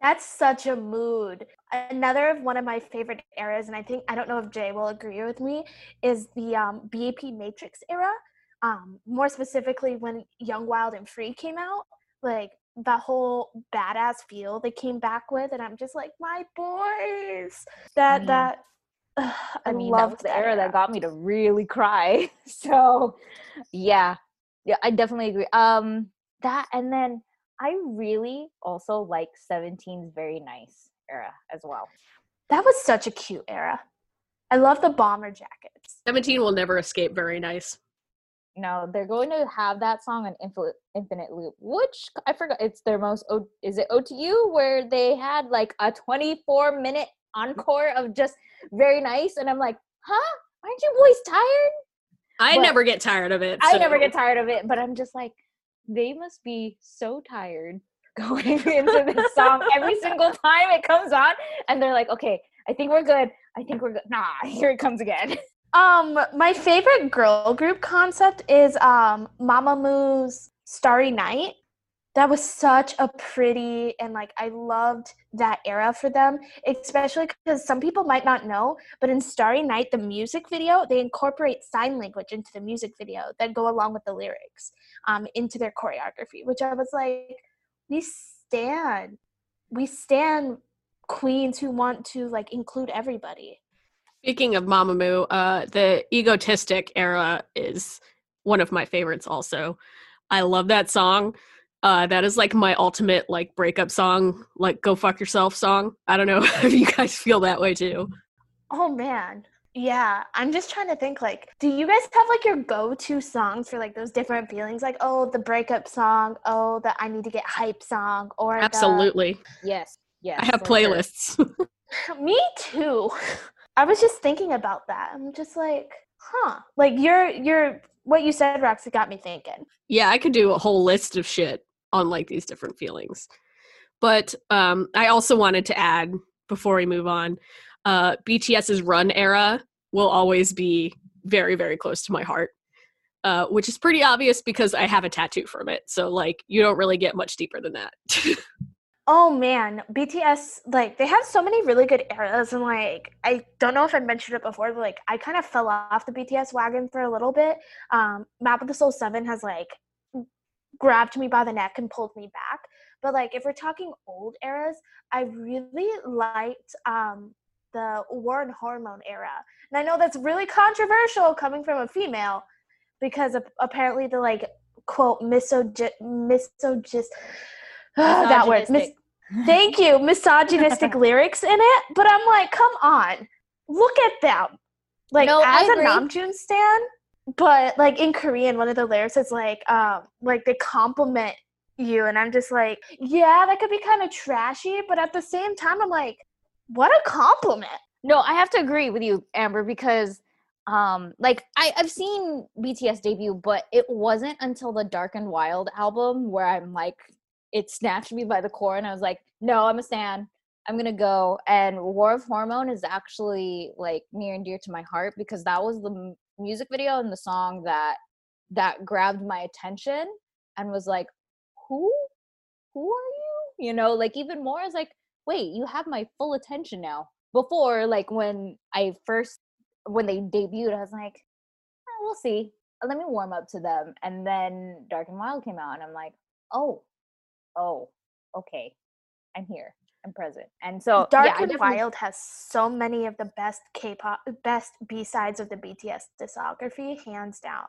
That's such a mood. Another of one of my favorite eras, and I think I don't know if Jay will agree with me, is the um, BAP Matrix era. Um, more specifically, when Young, Wild, and Free came out, like the whole badass feel they came back with, and I'm just like, my boys. That mean- that. I, I mean, that loved was the era that got me to really cry. <laughs> So, yeah, yeah, I definitely agree. Um, that and then I really also like 17's very nice era as well. That was such a cute era. I love the bomber jackets. 17 will never escape very nice. No, they're going to have that song on Infinite, Infinite Loop, which I forgot. It's their most. O- is it OTU where they had like a 24 minute encore of just very nice, and I'm like, huh? Aren't you boys tired? I But never get tired of it. I never get tired of it, but I'm just like, they must be so tired <laughs> <laughs> going into this song every single time it comes on, and they're like, okay, I think we're good. I think we're good. Nah, <laughs> here it comes again. Um, my favorite girl group concept is um Mamamoo Starry Night. That was such a pretty and like I loved that era for them, especially because some people might not know, but in Starry Night, the music video, they incorporate sign language into the music video that go along with the lyrics, um, into their choreography, which I was like, we stand, we stand queens who want to like include everybody. Speaking of Mamamoo, uh, the egotistic era is one of my favorites also. I love that song. Uh, that is like my ultimate like breakup song, like go fuck yourself song. I don't know <laughs> if you guys feel that way too. Oh man. Yeah, I'm just trying to think like do you guys have like your go-to songs for like those different feelings like oh the breakup song, oh the I need to get hype song or the- Absolutely. Yes, yes. I have playlists. <laughs> <laughs> Me too. I was just thinking about that. I'm just like, huh. Like you're you're what you said Roxy got me thinking. yeah, I could do a whole list of shit on like these different feelings. But um, I also wanted to add before we move on, uh, BTS's Run era will always be very, very close to my heart, uh, which is pretty obvious because I have a tattoo from it. So like, you don't really get much deeper than that. <laughs> Oh man, BTS like they have so many really good eras and like I don't know if I mentioned it before, but like I kind of fell off the BTS wagon for a little bit. Um Map of the Soul 7 has like grabbed me by the neck and pulled me back. But like if we're talking old eras, I really liked um the War of Hormone era. And I know that's really controversial coming from a female because apparently the like quote misog misogist <sighs> that word mis- thank you misogynistic <laughs> lyrics in it but i'm like come on look at them like no, as a namjoon stan but like in korean one of the lyrics is like um like they compliment you and i'm just like yeah that could be kind of trashy but at the same time i'm like what a compliment. No i have to agree with you amber because um like I, i've seen bts debut but it wasn't until the dark and wild album where i'm like it snatched me by the core and i was like no i'm a stan. I'm gonna go. And war of hormone is actually like near and dear to my heart because that was the music video and the song that that grabbed my attention and was like who who are you you know like even more is like wait you have my full attention now before like when i first when they debuted, I was like, oh, we'll see. Let me warm up to them. And then Dark and Wild came out, and I'm like, oh, oh, okay, I'm here. I'm present. And so Dark yeah, and Wild has so many of the best K-pop, best B-sides of the BTS discography, hands down.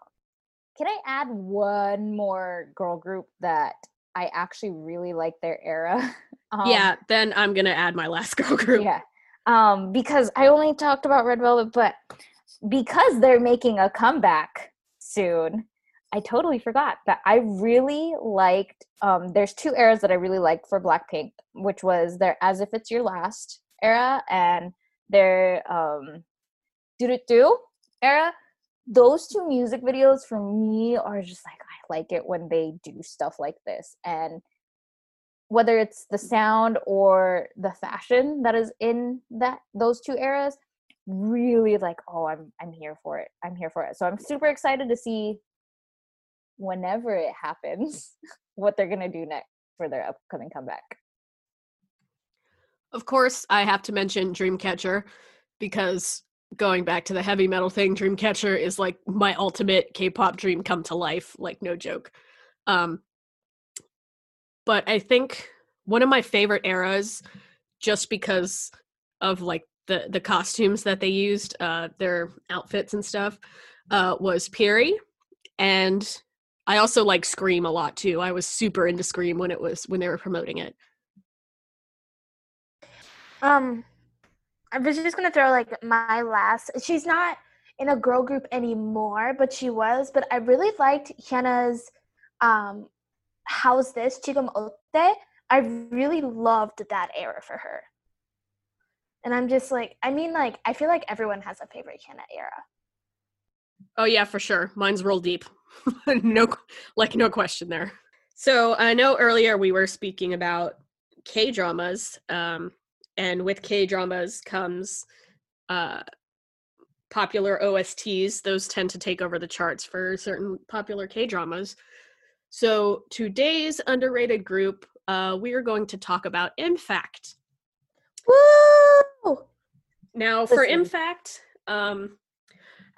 Can I add one more girl group that I actually really like their era? <laughs> um, yeah, then I'm gonna add my last <laughs> girl group. Yeah, um, because I only talked about Red Velvet, but because they're making a comeback soon, I totally forgot that I really liked. Um, there's two eras that I really liked for Blackpink, which was their "As If It's Your Last" era and their um, "Do Do Do" era. Those two music videos for me are just like I like it when they do stuff like this, and whether it's the sound or the fashion that is in that those two eras really like oh i'm i'm here for it i'm here for it so i'm super excited to see whenever it happens <laughs> what they're going to do next for their upcoming comeback. Of course i have to mention dreamcatcher because going back to the heavy metal thing dreamcatcher is like my ultimate k-pop dream come to life like no joke. Um but I think one of my favorite eras, just because of like the the costumes that they used, uh, their outfits and stuff, uh, was PIRI, and I also like Scream a lot too. I was super into Scream when it was when they were promoting it. Um, I was just gonna throw like my last. She's not in a girl group anymore, but she was. But I really liked Hannah's um, "How's This" Chigum Ote. I really loved that era for her. And I'm just like, I mean, like, I feel like everyone has a favorite Hannah era. Oh yeah, for sure. Mine's roll deep. <laughs> no, like no question there. So I know earlier we were speaking about K dramas, um, and with K dramas comes uh, popular OSTs. Those tend to take over the charts for certain popular K dramas. So today's underrated group, uh, we are going to talk about IMFACT. Woo! Now, for IMFACT, um,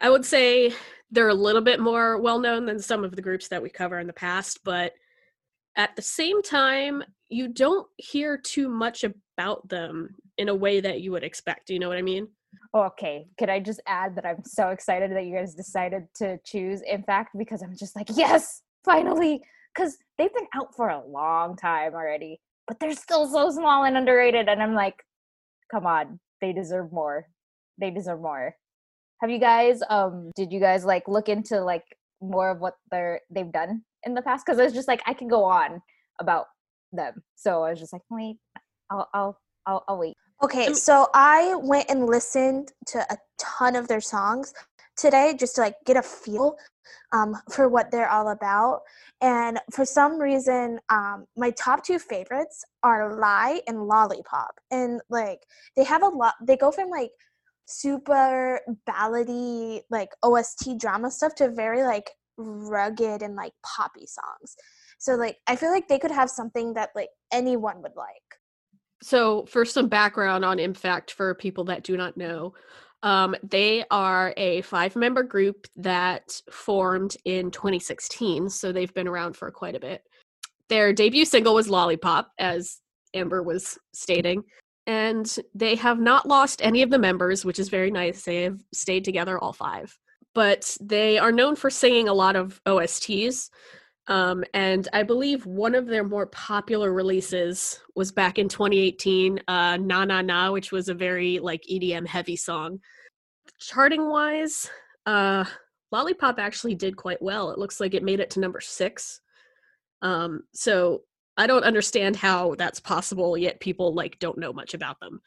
I would say they're a little bit more well known than some of the groups that we cover in the past, but at the same time, you don't hear too much about them in a way that you would expect. Do you know what I mean? Okay, could I just add that I'm so excited that you guys decided to choose IMFACT, because I'm just like, yes, finally because they've been out for a long time already but they're still so small and underrated and i'm like come on they deserve more they deserve more have you guys um did you guys like look into like more of what they're they've done in the past because i was just like i can go on about them so i was just like wait i'll i'll i'll, I'll wait okay so i went and listened to a ton of their songs today just to like get a feel um, for what they're all about. And for some reason, um, my top two favorites are Lie and Lollipop. And like they have a lot, they go from like super ballady, like OST drama stuff to very like rugged and like poppy songs. So like I feel like they could have something that like anyone would like. So, for some background on IMFACT for people that do not know, um, they are a five member group that formed in 2016. So, they've been around for quite a bit. Their debut single was Lollipop, as Amber was stating. And they have not lost any of the members, which is very nice. They have stayed together, all five. But they are known for singing a lot of OSTs. Um, and I believe one of their more popular releases was back in 2018, uh, Na Na Na, which was a very like EDM heavy song. Charting wise, uh, Lollipop actually did quite well. It looks like it made it to number six. Um, so I don't understand how that's possible, yet people like don't know much about them.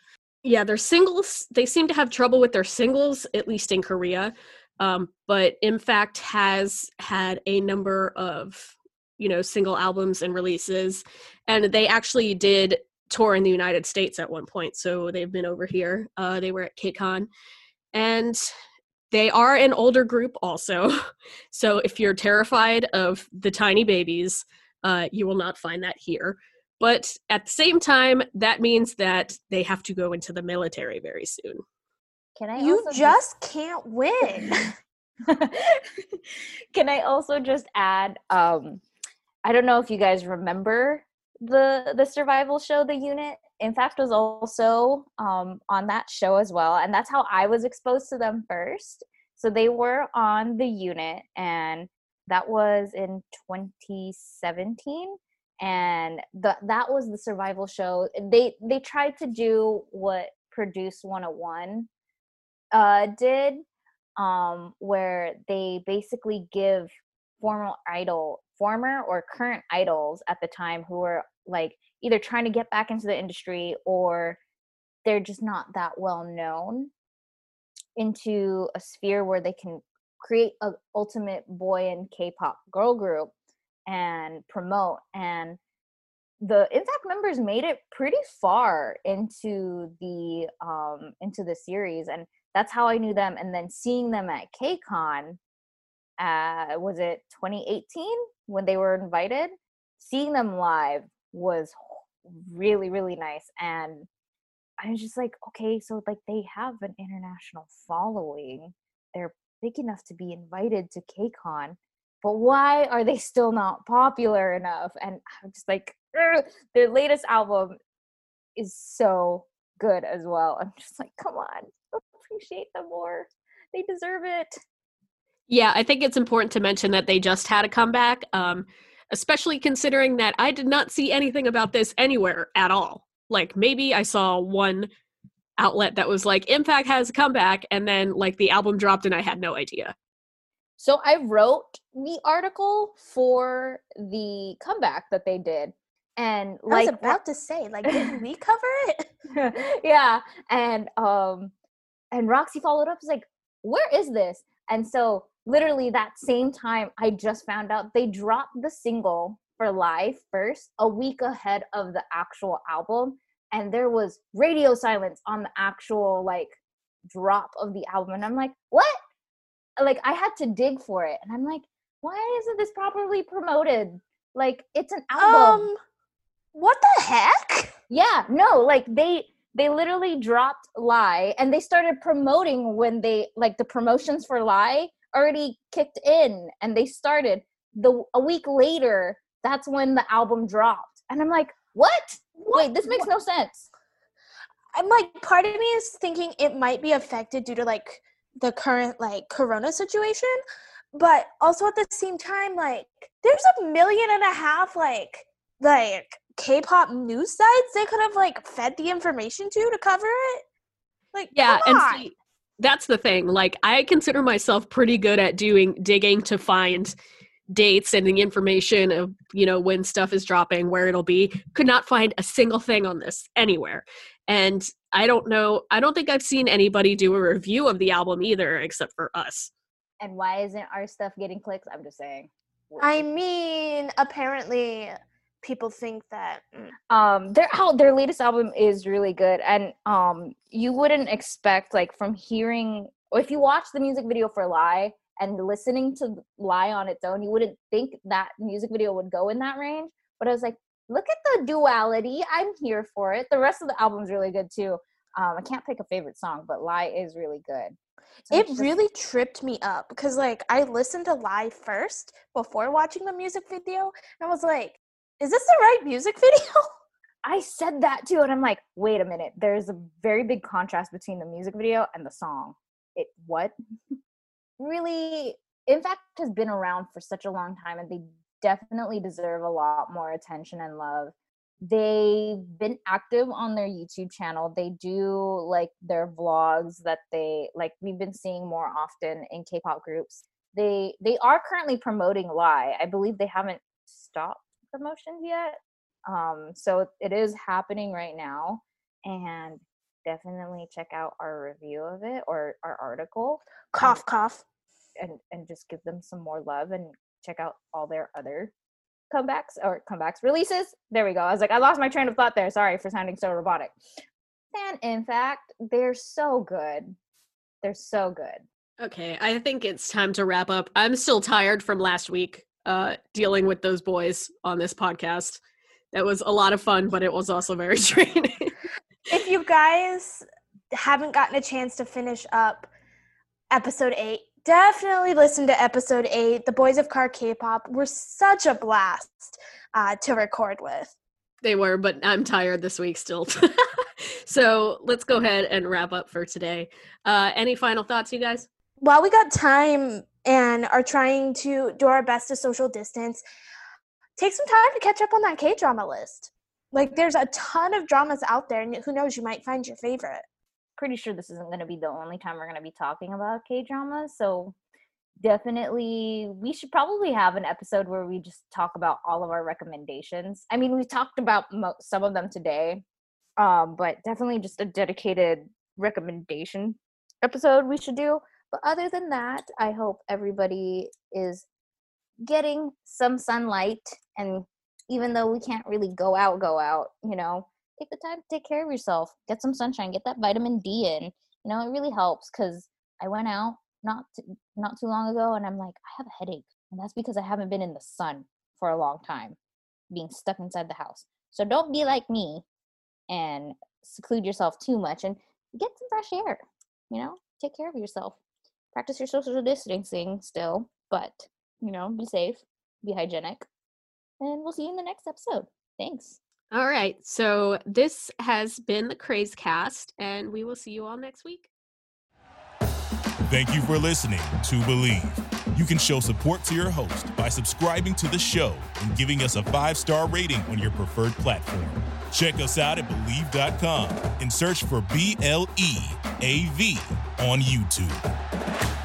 Yeah, their singles, they seem to have trouble with their singles, at least in Korea. Um, but fact, has had a number of you know single albums and releases, and they actually did tour in the United States at one point. So they've been over here. Uh, they were at KCON, and they are an older group also. <laughs> so if you're terrified of the tiny babies, uh, you will not find that here. But at the same time, that means that they have to go into the military very soon. Can I? You just can't win. <laughs> Can I also just add? Um, I don't know if you guys remember the the survival show, The Unit. IMFACT, was also um, on that show as well, and that's how I was exposed to them first. So they were on The Unit, and that was in 2017 and the, that was the survival show they they tried to do what produce 101 uh, did, um, where they basically give former idol, former or current idols at the time who are like either trying to get back into the industry or they're just not that well known into a sphere where they can create an ultimate boy and K-pop girl group and promote and the IMFACT members made it pretty far into the um into the series and that's how I knew them. And then seeing them at KCON, uh, was it 2018 when they were invited? Seeing them live was really, really nice. And I was just like, okay, so like they have an international following. They're big enough to be invited to KCON, but why are they still not popular enough? And I'm just like, their latest album is so good as well. I'm just like, come on, appreciate them more. They deserve it. Yeah, I think it's important to mention that they just had a comeback, um, especially considering that I did not see anything about this anywhere at all. Like maybe I saw one outlet that was like IMFACT has a comeback, and then like the album dropped, and I had no idea. So I wrote the article for the comeback that they did, and like I was about to say, like, didn't <laughs> we cover it? <laughs> yeah, and um, and Roxy followed up, was like, where is this? And so literally that same time, I just found out they dropped the single for live first a week ahead of the actual album. And there was radio silence on the actual like drop of the album. And I'm like, what? Like I had to dig for it. And I'm like, why isn't this properly promoted? Like it's an album. Um, what the heck? Yeah, no, like they they literally dropped lie and they started promoting when they like the promotions for lie already kicked in and they started the a week later that's when the album dropped and i'm like what, what? wait this makes no sense i'm like part of me is thinking it might be affected due to like the current like corona situation but also at the same time like there's a million and a half like like K-pop news sites they could have like fed the information to to cover it. Like yeah, and see that's the thing. Like I consider myself pretty good at doing digging to find dates and the information of you know when stuff is dropping where it'll be. Could not find a single thing on this anywhere. And i don't know i don't think i've seen anybody do a review of the album either except for us. And why isn't our stuff getting clicks? I'm just saying. I mean apparently people think that mm. um their how their latest album is really good and um you wouldn't expect like from hearing if you watch the music video for lie and listening to lie on its own you wouldn't think that music video would go in that range but i was like look at the duality i'm here for it the rest of the album's really good too um, i can't pick a favorite song but lie is really good so it just, really tripped me up because like i listened to lie first before watching the music video and i was like is this the right music <laughs> video I said that too, and I'm like, wait a minute. There's a very big contrast between the music video and the song. It what? <laughs> really, IMFACT, has been around for such a long time, and they definitely deserve a lot more attention and love. They've been active on their YouTube channel. They do like their vlogs that they like. We've been seeing more often in K-pop groups. They they are currently promoting Lie. I believe they haven't stopped promotions yet um, so it is happening right now, and definitely check out our review of it or our article. Cough, um, cough, and and just give them some more love and check out all their other comebacks or comebacks releases. There we go. I was like, I lost my train of thought there. Sorry for sounding so robotic. And IMFACT, they're so good. They're so good. Okay, I think it's time to wrap up. I'm still tired from last week uh dealing with those boys on this podcast. That was a lot of fun, but it was also very <laughs> draining. if you guys haven't gotten a chance to finish up episode eight, definitely listen to episode eight. The Boys of Car K-pop were such a blast uh, to record with. They were, but I'm tired this week still. <laughs> so let's go ahead and wrap up for today. Uh, any final thoughts, you guys? While we got time and are trying to do our best to social distance, take some time to catch up on that K drama list. Like, there's a ton of dramas out there, and who knows, you might find your favorite. Pretty sure this isn't going to be the only time we're going to be talking about K dramas. So, definitely, we should probably have an episode where we just talk about all of our recommendations. I mean, we talked about mo- some of them today, um, but definitely just a dedicated recommendation episode we should do. But other than that, I hope everybody is getting some sunlight and even though we can't really go out go out you know take the time to take care of yourself get some sunshine get that vitamin d in you know it really helps because i went out not to, not too long ago and i'm like i have a headache and that's because i haven't been in the sun for a long time being stuck inside the house so don't be like me and seclude yourself too much and get some fresh air you know take care of yourself practice your social distancing still but you know, be safe, be hygienic, and we'll see you in the next episode. Thanks. All right. So this has been the Craze Cast, and we will see you all next week. Thank you for listening to Bleav. You can show support to your host by subscribing to the show and giving us a five star rating on your preferred platform. Check us out at Bleav.com and search for B L E A V on YouTube.